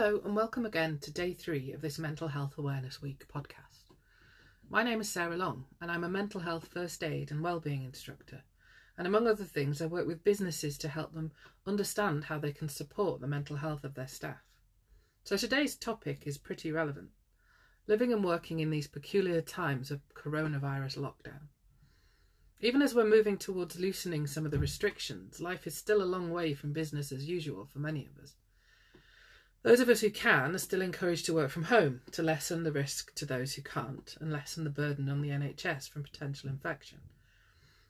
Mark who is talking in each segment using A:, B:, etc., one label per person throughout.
A: Hello, and welcome again to day three of this Mental Health Awareness Week podcast. My name is Sarah Long, and I'm a mental health first aid and wellbeing instructor. And among other things, I work with businesses to help them understand how they can support the mental health of their staff. So today's topic is pretty relevant living and working in these peculiar times of coronavirus lockdown. Even as we're moving towards loosening some of the restrictions, life is still a long way from business as usual for many of us. Those of us who can are still encouraged to work from home to lessen the risk to those who can't and lessen the burden on the NHS from potential infection.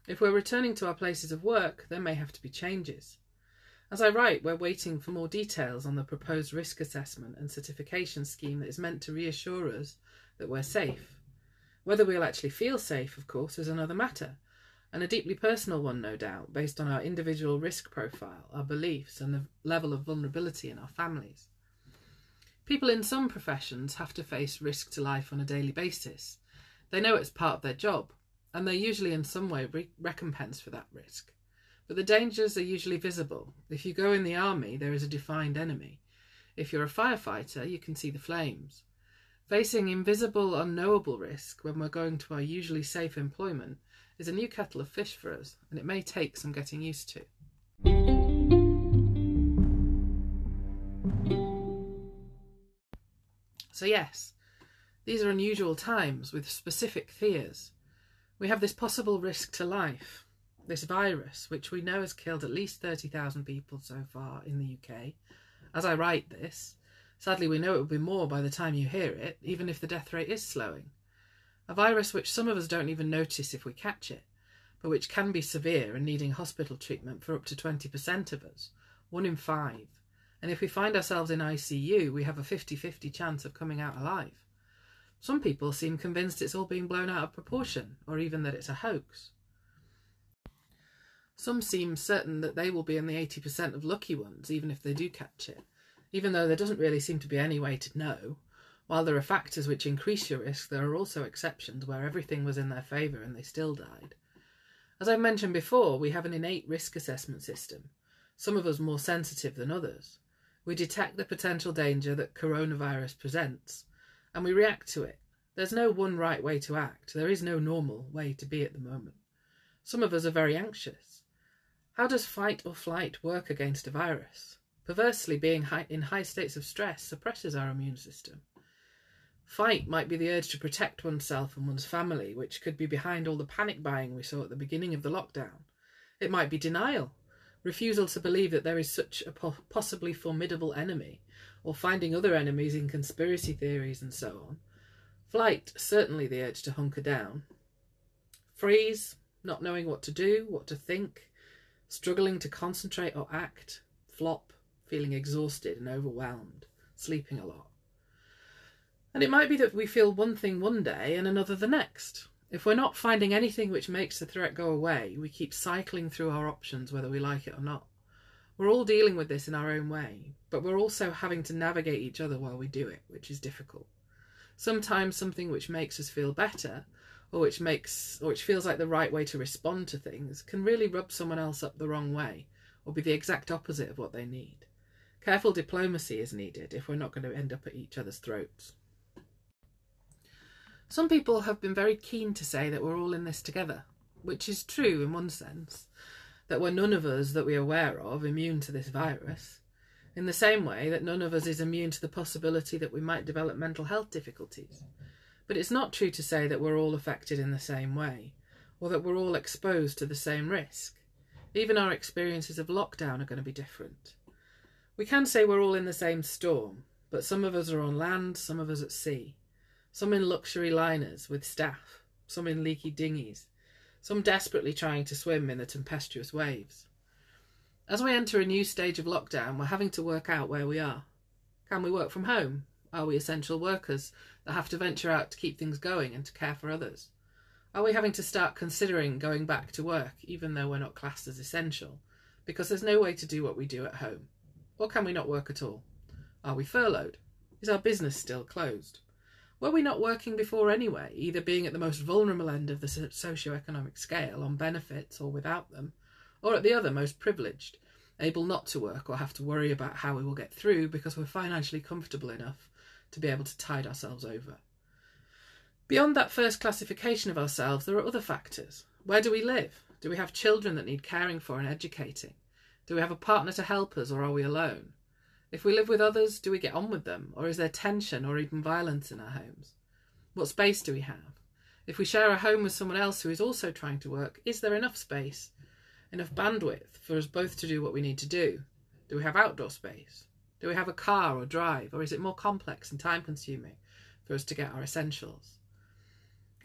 A: If we're returning to our places of work, there may have to be changes. As I write, we're waiting for more details on the proposed risk assessment and certification scheme that is meant to reassure us that we're safe. Whether we'll actually feel safe, of course, is another matter, and a deeply personal one, no doubt, based on our individual risk profile, our beliefs, and the level of vulnerability in our families. People in some professions have to face risk to life on a daily basis. They know it's part of their job, and they're usually in some way re- recompensed for that risk. But the dangers are usually visible. If you go in the army, there is a defined enemy. If you're a firefighter, you can see the flames. Facing invisible, unknowable risk when we're going to our usually safe employment is a new kettle of fish for us, and it may take some getting used to. So, yes, these are unusual times with specific fears. We have this possible risk to life, this virus, which we know has killed at least 30,000 people so far in the UK. As I write this, sadly, we know it will be more by the time you hear it, even if the death rate is slowing. A virus which some of us don't even notice if we catch it, but which can be severe and needing hospital treatment for up to 20% of us, one in five. And if we find ourselves in ICU, we have a 50 50 chance of coming out alive. Some people seem convinced it's all being blown out of proportion, or even that it's a hoax. Some seem certain that they will be in the 80% of lucky ones, even if they do catch it, even though there doesn't really seem to be any way to know. While there are factors which increase your risk, there are also exceptions where everything was in their favour and they still died. As I've mentioned before, we have an innate risk assessment system, some of us more sensitive than others. We detect the potential danger that coronavirus presents and we react to it. There's no one right way to act. There is no normal way to be at the moment. Some of us are very anxious. How does fight or flight work against a virus? Perversely, being high, in high states of stress suppresses our immune system. Fight might be the urge to protect oneself and one's family, which could be behind all the panic buying we saw at the beginning of the lockdown. It might be denial, refusal to believe that there is such a po- possibly formidable enemy, or finding other enemies in conspiracy theories and so on. Flight, certainly the urge to hunker down. Freeze, not knowing what to do, what to think, struggling to concentrate or act. Flop, feeling exhausted and overwhelmed, sleeping a lot. And it might be that we feel one thing one day and another the next. If we're not finding anything which makes the threat go away, we keep cycling through our options whether we like it or not. We're all dealing with this in our own way, but we're also having to navigate each other while we do it, which is difficult. Sometimes something which makes us feel better, or which makes or which feels like the right way to respond to things, can really rub someone else up the wrong way, or be the exact opposite of what they need. Careful diplomacy is needed if we're not going to end up at each other's throats. Some people have been very keen to say that we're all in this together, which is true in one sense, that we're none of us that we're aware of immune to this virus, in the same way that none of us is immune to the possibility that we might develop mental health difficulties. But it's not true to say that we're all affected in the same way, or that we're all exposed to the same risk. Even our experiences of lockdown are going to be different. We can say we're all in the same storm, but some of us are on land, some of us at sea some in luxury liners with staff, some in leaky dinghies, some desperately trying to swim in the tempestuous waves. As we enter a new stage of lockdown, we're having to work out where we are. Can we work from home? Are we essential workers that have to venture out to keep things going and to care for others? Are we having to start considering going back to work, even though we're not classed as essential, because there's no way to do what we do at home? Or can we not work at all? Are we furloughed? Is our business still closed? Were we not working before anyway, either being at the most vulnerable end of the socio-economic scale on benefits or without them, or at the other most privileged, able not to work or have to worry about how we will get through because we're financially comfortable enough to be able to tide ourselves over. Beyond that first classification of ourselves, there are other factors. Where do we live? Do we have children that need caring for and educating? Do we have a partner to help us, or are we alone? If we live with others, do we get on with them, or is there tension or even violence in our homes? What space do we have? If we share a home with someone else who is also trying to work, is there enough space, enough bandwidth for us both to do what we need to do? Do we have outdoor space? Do we have a car or drive, or is it more complex and time consuming for us to get our essentials?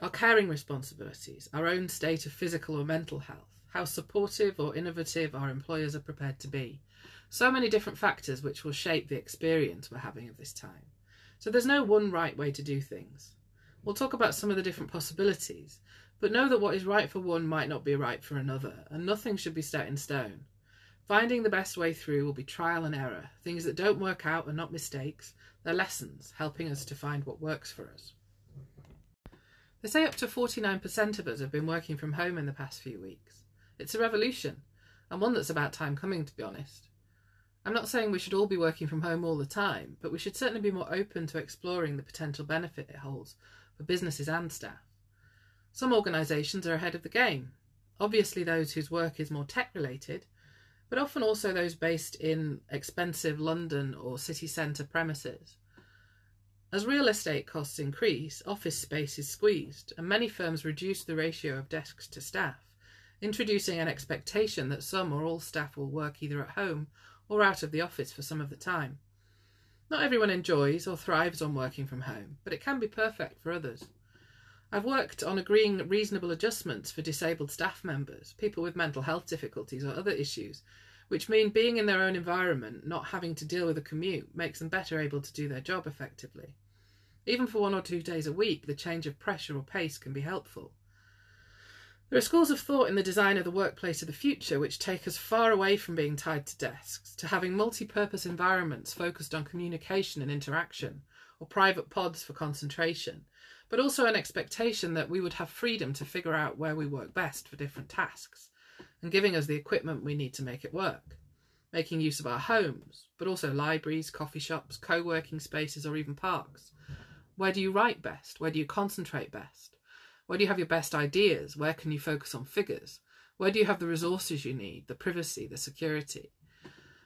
A: Our caring responsibilities, our own state of physical or mental health, how supportive or innovative our employers are prepared to be. So many different factors which will shape the experience we're having of this time. So there's no one right way to do things. We'll talk about some of the different possibilities, but know that what is right for one might not be right for another, and nothing should be set in stone. Finding the best way through will be trial and error. Things that don't work out are not mistakes, they're lessons, helping us to find what works for us. They say up to 49% of us have been working from home in the past few weeks. It's a revolution, and one that's about time coming, to be honest. I'm not saying we should all be working from home all the time, but we should certainly be more open to exploring the potential benefit it holds for businesses and staff. Some organisations are ahead of the game. Obviously, those whose work is more tech related, but often also those based in expensive London or city centre premises. As real estate costs increase, office space is squeezed, and many firms reduce the ratio of desks to staff, introducing an expectation that some or all staff will work either at home or out of the office for some of the time. Not everyone enjoys or thrives on working from home, but it can be perfect for others. I've worked on agreeing reasonable adjustments for disabled staff members, people with mental health difficulties or other issues, which mean being in their own environment, not having to deal with a commute, makes them better able to do their job effectively. Even for one or two days a week, the change of pressure or pace can be helpful. There are schools of thought in the design of the workplace of the future which take us far away from being tied to desks, to having multi purpose environments focused on communication and interaction, or private pods for concentration, but also an expectation that we would have freedom to figure out where we work best for different tasks, and giving us the equipment we need to make it work. Making use of our homes, but also libraries, coffee shops, co working spaces, or even parks where do you write best? Where do you concentrate best? Where do you have your best ideas? Where can you focus on figures? Where do you have the resources you need, the privacy, the security?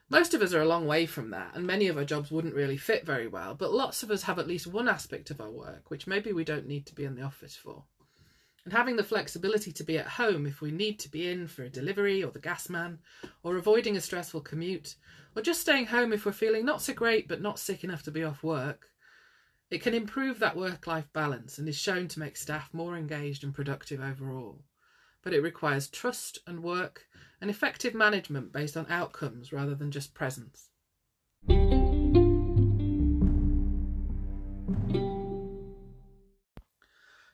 A: Most of us are a long way from that, and many of our jobs wouldn't really fit very well, but lots of us have at least one aspect of our work which maybe we don't need to be in the office for. And having the flexibility to be at home if we need to be in for a delivery or the gas man, or avoiding a stressful commute, or just staying home if we're feeling not so great but not sick enough to be off work, it can improve that work life balance and is shown to make staff more engaged and productive overall. But it requires trust and work and effective management based on outcomes rather than just presence.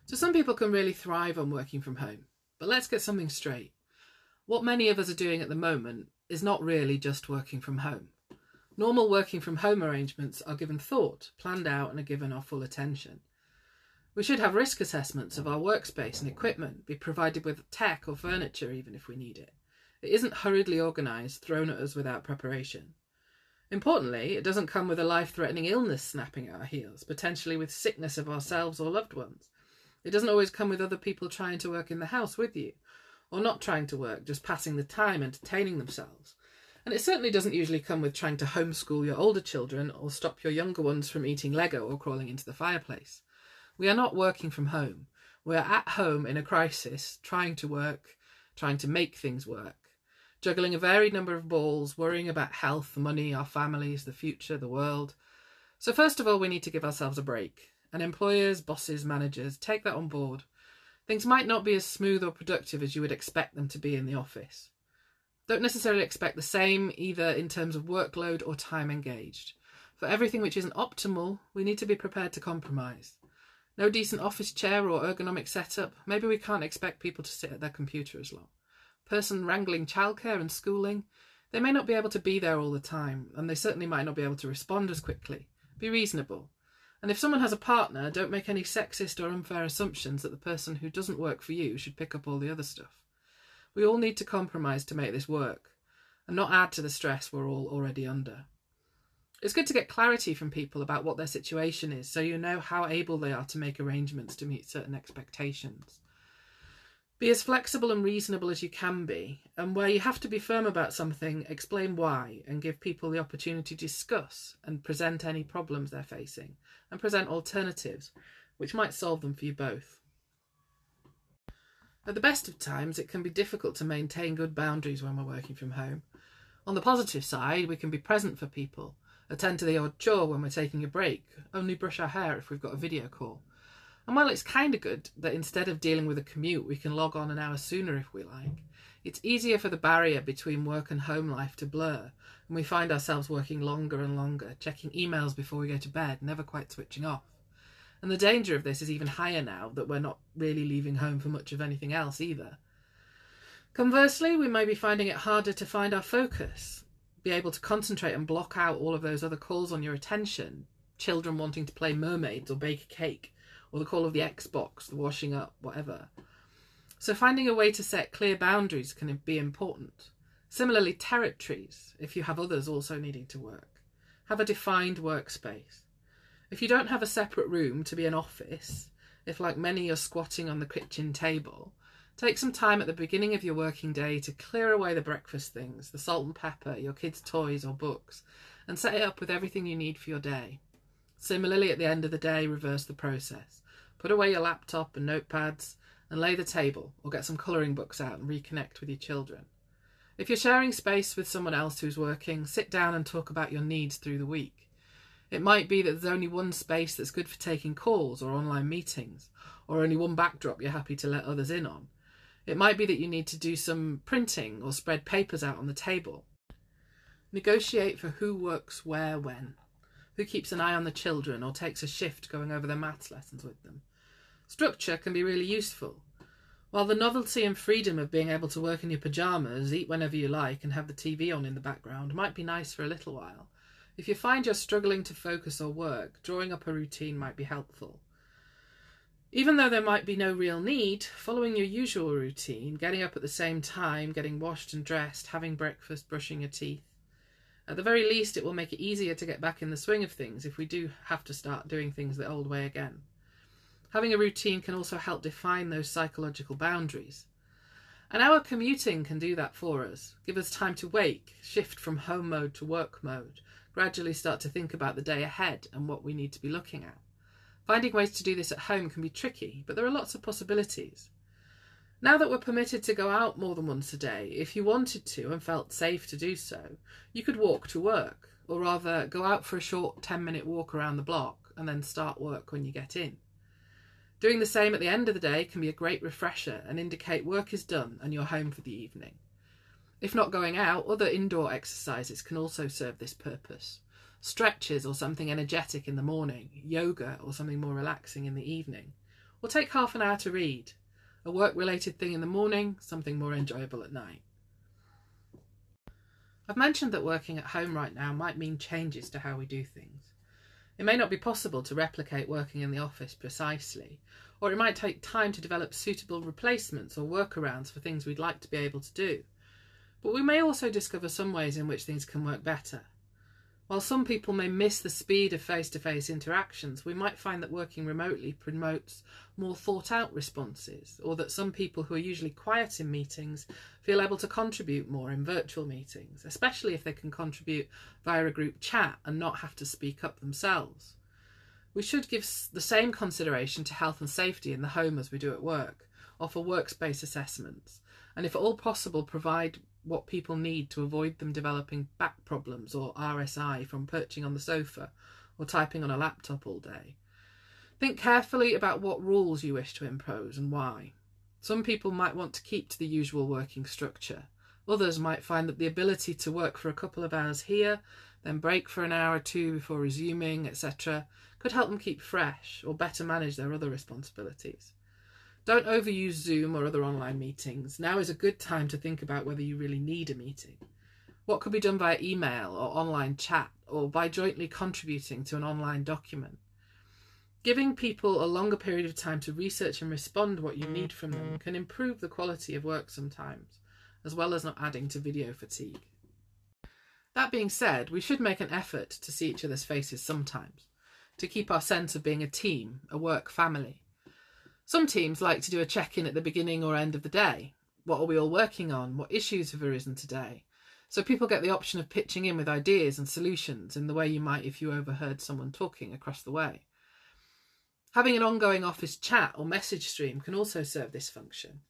A: So, some people can really thrive on working from home. But let's get something straight. What many of us are doing at the moment is not really just working from home. Normal working from home arrangements are given thought, planned out, and are given our full attention. We should have risk assessments of our workspace and equipment, be provided with tech or furniture even if we need it. It isn't hurriedly organised, thrown at us without preparation. Importantly, it doesn't come with a life threatening illness snapping at our heels, potentially with sickness of ourselves or loved ones. It doesn't always come with other people trying to work in the house with you, or not trying to work, just passing the time entertaining themselves. And it certainly doesn't usually come with trying to homeschool your older children or stop your younger ones from eating Lego or crawling into the fireplace. We are not working from home. We are at home in a crisis, trying to work, trying to make things work, juggling a varied number of balls, worrying about health, money, our families, the future, the world. So, first of all, we need to give ourselves a break. And employers, bosses, managers, take that on board. Things might not be as smooth or productive as you would expect them to be in the office. Don't necessarily expect the same either in terms of workload or time engaged. For everything which isn't optimal, we need to be prepared to compromise. No decent office chair or ergonomic setup, maybe we can't expect people to sit at their computer as long. Person wrangling childcare and schooling, they may not be able to be there all the time, and they certainly might not be able to respond as quickly. Be reasonable. And if someone has a partner, don't make any sexist or unfair assumptions that the person who doesn't work for you should pick up all the other stuff. We all need to compromise to make this work. and not add to the stress we're all already under. It's good to get clarity from people about what their situation is so you know how able they are to make arrangements to meet certain expectations. Be as flexible and reasonable as you can be, and where you have to be firm about something, explain why and give people the opportunity to discuss and present any problems they're facing and present alternatives which might solve them for you both. At the best of times, it can be difficult to maintain good boundaries when we're working from home. On the positive side, we can be present for people, attend to the odd chore when we're taking a break, only brush our hair if we've got a video call. And while it's kind of good that instead of dealing with a commute, we can log on an hour sooner if we like, it's easier for the barrier between work and home life to blur, and we find ourselves working longer and longer, checking emails before we go to bed, never quite switching off. And the danger of this is even higher now that we're not really leaving home for much of anything else either. Conversely, we may be finding it harder to find our focus, be able to concentrate and block out all of those other calls on your attention children wanting to play mermaids or bake a cake, or the call of the Xbox, the washing up, whatever. So, finding a way to set clear boundaries can be important. Similarly, territories, if you have others also needing to work. Have a defined workspace. If you don't have a separate room to be an office, if like many you're squatting on the kitchen table, take some time at the beginning of your working day to clear away the breakfast things, the salt and pepper, your kids' toys or books, and set it up with everything you need for your day. Similarly, at the end of the day, reverse the process. Put away your laptop and notepads and lay the table, or get some colouring books out and reconnect with your children. If you're sharing space with someone else who's working, sit down and talk about your needs through the week. It might be that there's only one space that's good for taking calls or online meetings, or only one backdrop you're happy to let others in on. It might be that you need to do some printing or spread papers out on the table. Negotiate for who works where when, who keeps an eye on the children or takes a shift going over their maths lessons with them. Structure can be really useful. While the novelty and freedom of being able to work in your pyjamas, eat whenever you like, and have the TV on in the background might be nice for a little while, if you find you're struggling to focus or work, drawing up a routine might be helpful. Even though there might be no real need, following your usual routine, getting up at the same time, getting washed and dressed, having breakfast, brushing your teeth, at the very least, it will make it easier to get back in the swing of things if we do have to start doing things the old way again. Having a routine can also help define those psychological boundaries. And our commuting can do that for us, give us time to wake, shift from home mode to work mode, gradually start to think about the day ahead and what we need to be looking at. Finding ways to do this at home can be tricky, but there are lots of possibilities. Now that we're permitted to go out more than once a day, if you wanted to and felt safe to do so, you could walk to work, or rather go out for a short 10 minute walk around the block and then start work when you get in. Doing the same at the end of the day can be a great refresher and indicate work is done and you're home for the evening. If not going out, other indoor exercises can also serve this purpose. Stretches or something energetic in the morning, yoga or something more relaxing in the evening. Or take half an hour to read. A work related thing in the morning, something more enjoyable at night. I've mentioned that working at home right now might mean changes to how we do things. It may not be possible to replicate working in the office precisely, or it might take time to develop suitable replacements or workarounds for things we'd like to be able to do. But we may also discover some ways in which things can work better. While some people may miss the speed of face to face interactions, we might find that working remotely promotes more thought out responses, or that some people who are usually quiet in meetings feel able to contribute more in virtual meetings, especially if they can contribute via a group chat and not have to speak up themselves. We should give the same consideration to health and safety in the home as we do at work, offer workspace assessments, and if at all possible, provide what people need to avoid them developing back problems or RSI from perching on the sofa or typing on a laptop all day. Think carefully about what rules you wish to impose and why. Some people might want to keep to the usual working structure. Others might find that the ability to work for a couple of hours here, then break for an hour or two before resuming, etc., could help them keep fresh or better manage their other responsibilities. Don't overuse Zoom or other online meetings. Now is a good time to think about whether you really need a meeting. What could be done via email or online chat or by jointly contributing to an online document? Giving people a longer period of time to research and respond what you need from them can improve the quality of work sometimes, as well as not adding to video fatigue. That being said, we should make an effort to see each other's faces sometimes, to keep our sense of being a team, a work family. Some teams like to do a check in at the beginning or end of the day. What are we all working on? What issues have arisen today? So people get the option of pitching in with ideas and solutions in the way you might if you overheard someone talking across the way. Having an ongoing office chat or message stream can also serve this function.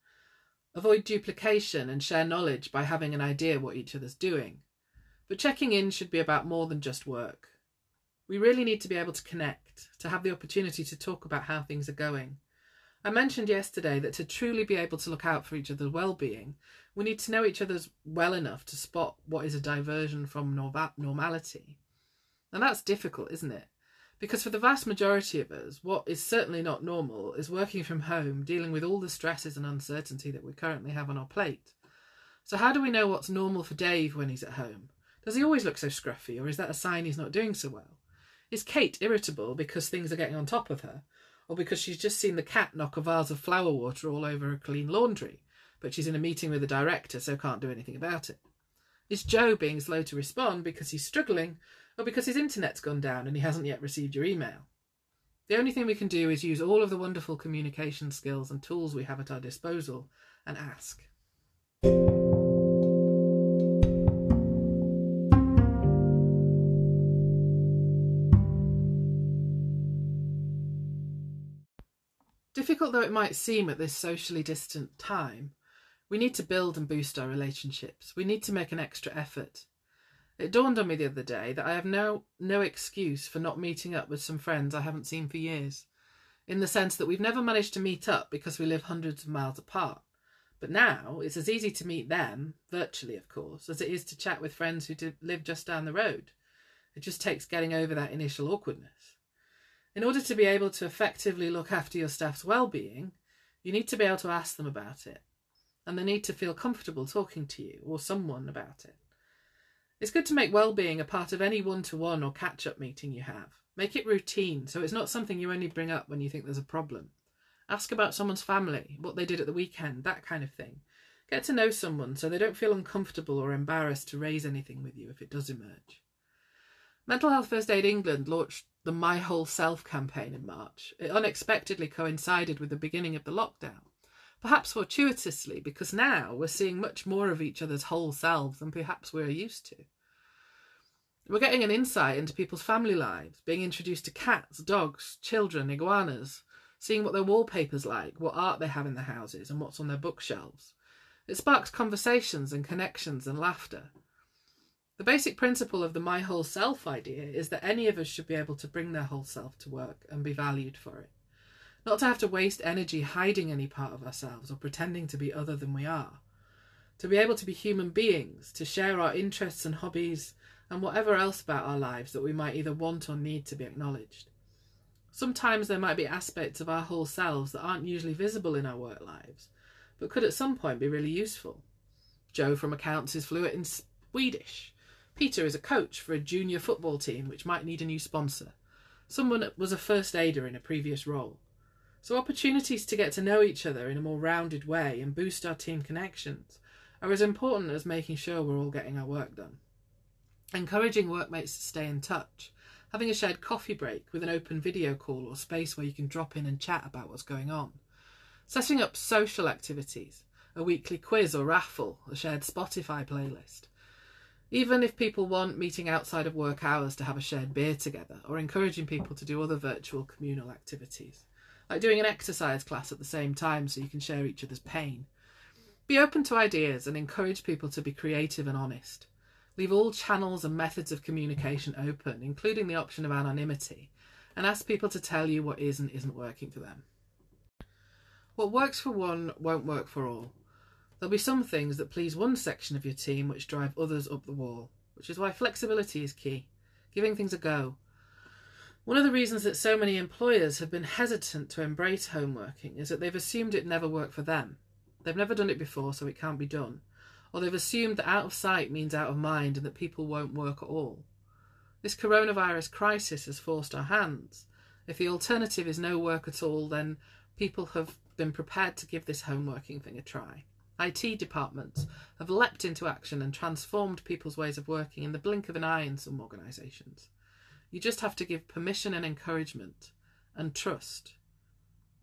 A: Avoid duplication and share knowledge by having an idea what each other's doing. But checking in should be about more than just work. We really need to be able to connect, to have the opportunity to talk about how things are going. I mentioned yesterday that to truly be able to look out for each other's well-being, we need to know each other's well enough to spot what is a diversion from normality. And that's difficult, isn't it? Because for the vast majority of us, what is certainly not normal is working from home, dealing with all the stresses and uncertainty that we currently have on our plate. So, how do we know what's normal for Dave when he's at home? Does he always look so scruffy, or is that a sign he's not doing so well? Is Kate irritable because things are getting on top of her, or because she's just seen the cat knock a vase of flower water all over her clean laundry, but she's in a meeting with the director so can't do anything about it? Is Joe being slow to respond because he's struggling, or because his internet's gone down and he hasn't yet received your email. The only thing we can do is use all of the wonderful communication skills and tools we have at our disposal and ask. Difficult though it might seem at this socially distant time, we need to build and boost our relationships. We need to make an extra effort. It dawned on me the other day that I have no no excuse for not meeting up with some friends I haven't seen for years, in the sense that we've never managed to meet up because we live hundreds of miles apart. But now it's as easy to meet them, virtually of course, as it is to chat with friends who live just down the road. It just takes getting over that initial awkwardness. In order to be able to effectively look after your staff's well-being, you need to be able to ask them about it, and they need to feel comfortable talking to you or someone about it. It's good to make well-being a part of any one-to-one or catch-up meeting you have. Make it routine so it's not something you only bring up when you think there's a problem. Ask about someone's family, what they did at the weekend, that kind of thing. Get to know someone so they don't feel uncomfortable or embarrassed to raise anything with you if it does emerge. Mental Health First Aid England launched the My Whole Self campaign in March. It unexpectedly coincided with the beginning of the lockdown. Perhaps fortuitously, because now we're seeing much more of each other's whole selves than perhaps we're used to. We're getting an insight into people's family lives, being introduced to cats, dogs, children, iguanas, seeing what their wallpaper's like, what art they have in their houses, and what's on their bookshelves. It sparks conversations and connections and laughter. The basic principle of the my whole self idea is that any of us should be able to bring their whole self to work and be valued for it. Not to have to waste energy hiding any part of ourselves or pretending to be other than we are. To be able to be human beings, to share our interests and hobbies, and whatever else about our lives that we might either want or need to be acknowledged. Sometimes there might be aspects of our whole selves that aren't usually visible in our work lives, but could at some point be really useful. Joe from accounts is fluent in Swedish. Peter is a coach for a junior football team which might need a new sponsor. Someone was a first aider in a previous role. So opportunities to get to know each other in a more rounded way and boost our team connections are as important as making sure we're all getting our work done encouraging workmates to stay in touch, having a shared coffee break with an open video call or space where you can drop in and chat about what's going on, setting up social activities, a weekly quiz or raffle, a shared Spotify playlist. Even if people want meeting outside of work hours to have a shared beer together, or encouraging people to do other virtual communal activities, like doing an exercise class at the same time so you can share each other's pain. Be open to ideas and encourage people to be creative and honest. Leave all channels and methods of communication open, including the option of anonymity, and ask people to tell you what is and isn't working for them. What works for one won't work for all. There'll be some things that please one section of your team which drive others up the wall, which is why flexibility is key, giving things a go. One of the reasons that so many employers have been hesitant to embrace home working is that they've assumed it never worked for them. They've never done it before, so it can't be done or they've assumed that out of sight means out of mind and that people won't work at all. This coronavirus crisis has forced our hands. If the alternative is no work at all, then people have been prepared to give this home working thing a try. IT departments have leapt into action and transformed people's ways of working in the blink of an eye in some organisations. You just have to give permission and encouragement and trust.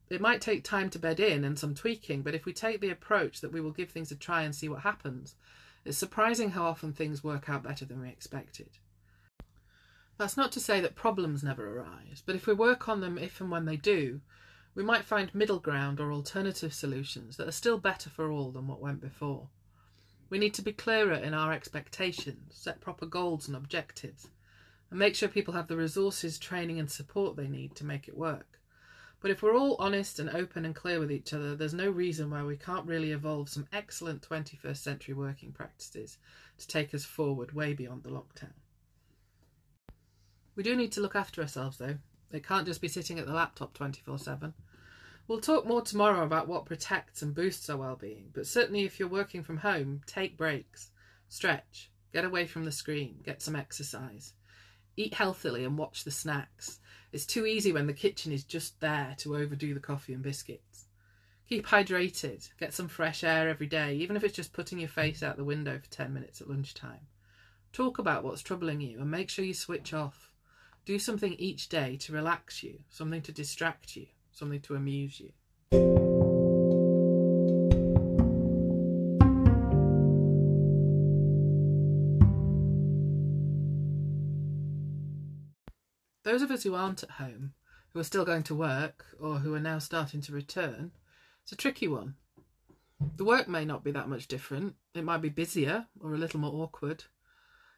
A: It might take time to bed in and some tweaking, but if we take the approach that we will give things a try and see what happens, it's surprising how often things work out better than we expected. That's not to say that problems never arise, but if we work on them if and when they do, we might find middle ground or alternative solutions that are still better for all than what went before. We need to be clearer in our expectations, set proper goals and objectives, and make sure people have the resources, training, and support they need to make it work. But if we're all honest and open and clear with each other, there's no reason why we can't really evolve some excellent 21st century working practices to take us forward way beyond the lockdown. We do need to look after ourselves though, it can't just be sitting at the laptop 24 7. We'll talk more tomorrow about what protects and boosts our well-being, but certainly if you're working from home, take breaks, stretch, get away from the screen, get some exercise. Eat healthily and watch the snacks. It's too easy when the kitchen is just there to overdo the coffee and biscuits. Keep hydrated, get some fresh air every day, even if it's just putting your face out the window for 10 minutes at lunchtime. Talk about what's troubling you and make sure you switch off. Do something each day to relax you, something to distract you, something to amuse you. Those of us who aren't at home, who are still going to work, or who are now starting to return, it's a tricky one. The work may not be that much different. It might be busier or a little more awkward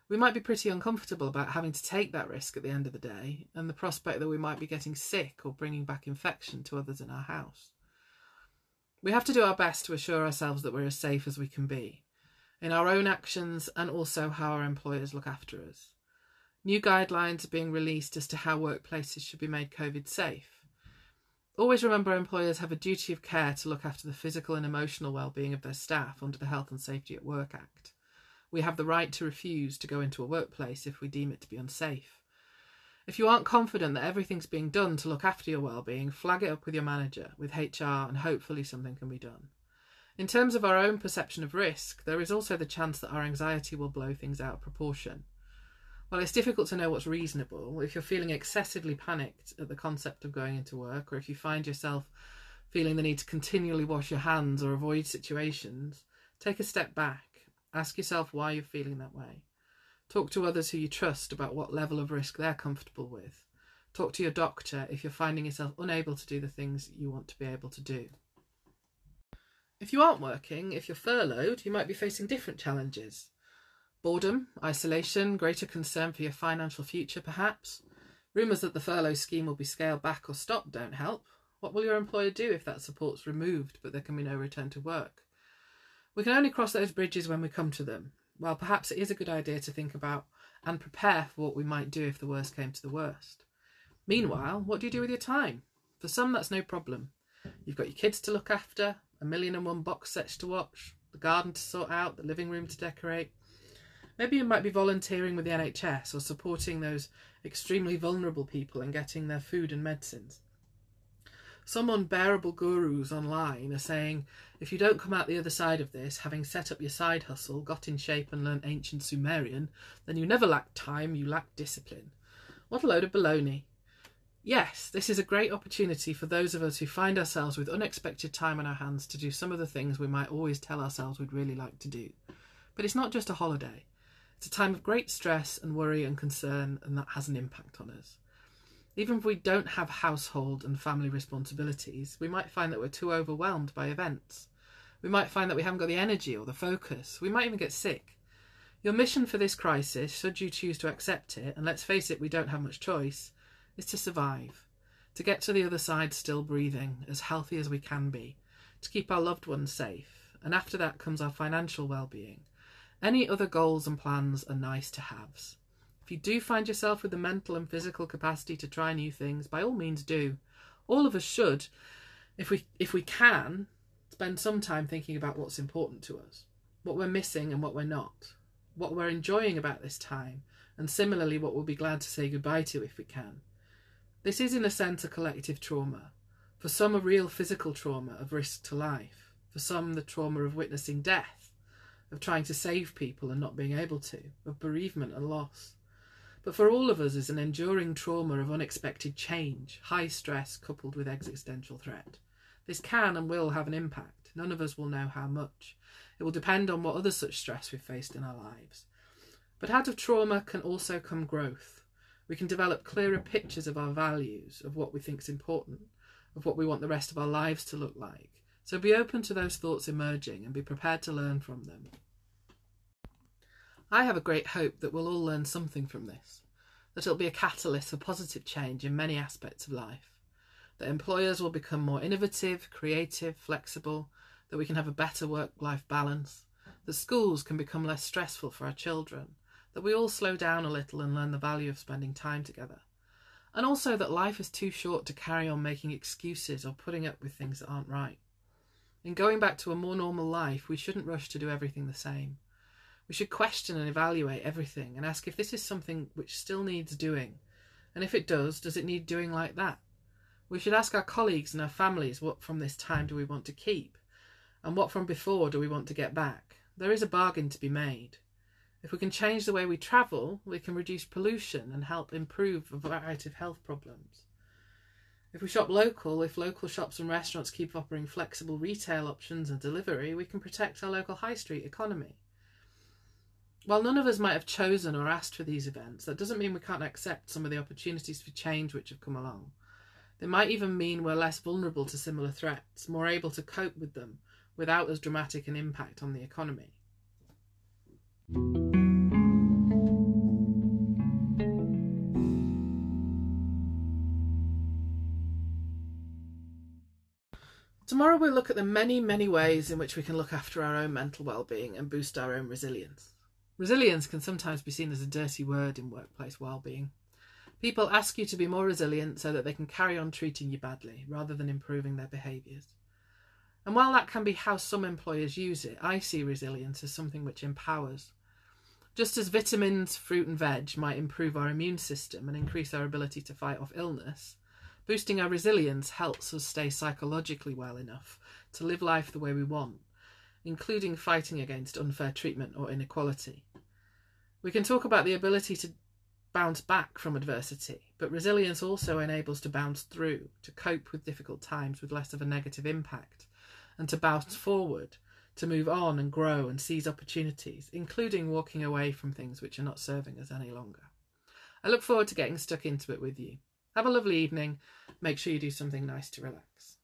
A: we might be pretty uncomfortable about having to take that risk at the end of the day and the prospect that we might be getting sick or bringing back infection to others in our house. We have to do our best to assure ourselves that we're as safe as we can be in our own actions and also how our employers look after us. New guidelines are being released as to how workplaces should be made COVID safe. Always remember employers have a duty of care to look after the physical and emotional well-being of their staff under the Health and Safety at Work Act. We have the right to refuse to go into a workplace if we deem it to be unsafe. If you aren't confident that everything's being done to look after your well-being, flag it up with your manager, with HR, and hopefully something can be done. In terms of our own perception of risk, there is also the chance that our anxiety will blow things out of proportion. While it's difficult to know what's reasonable, if you're feeling excessively panicked at the concept of going into work, or if you find yourself feeling the need to continually wash your hands or avoid situations, take a step back Ask yourself why you're feeling that way. Talk to others who you trust about what level of risk they're comfortable with. Talk to your doctor if you're finding yourself unable to do the things you want to be able to do. If you aren't working, if you're furloughed, you might be facing different challenges. Boredom, isolation, greater concern for your financial future, perhaps. Rumours that the furlough scheme will be scaled back or stopped don't help. What will your employer do if that support's removed but there can be no return to work? We can only cross those bridges when we come to them. Well, perhaps it is a good idea to think about and prepare for what we might do if the worst came to the worst. Meanwhile, what do you do with your time? For some, that's no problem. You've got your kids to look after, a million and one box sets to watch, the garden to sort out, the living room to decorate. Maybe you might be volunteering with the NHS or supporting those extremely vulnerable people and getting their food and medicines. Some unbearable gurus online are saying if you don't come out the other side of this, having set up your side hustle, got in shape, and learned ancient Sumerian, then you never lack time, you lack discipline. What a load of baloney. Yes, this is a great opportunity for those of us who find ourselves with unexpected time on our hands to do some of the things we might always tell ourselves we'd really like to do. But it's not just a holiday. It's a time of great stress and worry and concern, and that has an impact on us. Even if we don't have household and family responsibilities, we might find that we're too overwhelmed by events. We might find that we haven't got the energy or the focus. We might even get sick. Your mission for this crisis, should you choose to accept it, and let's face it, we don't have much choice, is to survive. To get to the other side still breathing, as healthy as we can be. To keep our loved ones safe. And after that comes our financial well-being. Any other goals and plans are nice to haves. You do find yourself with the mental and physical capacity to try new things, by all means do. All of us should, if we if we can, spend some time thinking about what's important to us, what we're missing and what we're not, what we're enjoying about this time, and similarly what we'll be glad to say goodbye to if we can. This is in a sense a collective trauma. For some a real physical trauma of risk to life. For some, the trauma of witnessing death, of trying to save people and not being able to, of bereavement and loss. But for all of us is an enduring trauma of unexpected change, high stress coupled with existential threat. This can and will have an impact. None of us will know how much. It will depend on what other such stress we've faced in our lives. But out of trauma can also come growth. We can develop clearer pictures of our values, of what we think is important, of what we want the rest of our lives to look like. So be open to those thoughts emerging and be prepared to learn from them. I have a great hope that we'll all learn something from this, that it'll be a catalyst for positive change in many aspects of life, that employers will become more innovative, creative, flexible, that we can have a better work life balance, that schools can become less stressful for our children, that we all slow down a little and learn the value of spending time together, and also that life is too short to carry on making excuses or putting up with things that aren't right. In going back to a more normal life, we shouldn't rush to do everything the same. We should question and evaluate everything and ask if this is something which still needs doing. And if it does, does it need doing like that? We should ask our colleagues and our families what from this time do we want to keep? And what from before do we want to get back? There is a bargain to be made. If we can change the way we travel, we can reduce pollution and help improve a variety of health problems. If we shop local, if local shops and restaurants keep offering flexible retail options and delivery, we can protect our local high street economy. While none of us might have chosen or asked for these events, that doesn't mean we can't accept some of the opportunities for change which have come along. They might even mean we're less vulnerable to similar threats, more able to cope with them without as dramatic an impact on the economy. Tomorrow we'll look at the many, many ways in which we can look after our own mental well-being and boost our own resilience. Resilience can sometimes be seen as a dirty word in workplace well-being. People ask you to be more resilient so that they can carry on treating you badly rather than improving their behaviours. And while that can be how some employers use it, I see resilience as something which empowers. Just as vitamins, fruit, and veg might improve our immune system and increase our ability to fight off illness, Boosting our resilience helps us stay psychologically well enough to live life the way we want, including fighting against unfair treatment or inequality. We can talk about the ability to bounce back from adversity, but resilience also enables to bounce through, to cope with difficult times with less of a negative impact, and to bounce forward, to move on and grow and seize opportunities, including walking away from things which are not serving us any longer. I look forward to getting stuck into it with you. Have a lovely evening. Make sure you do something nice to relax.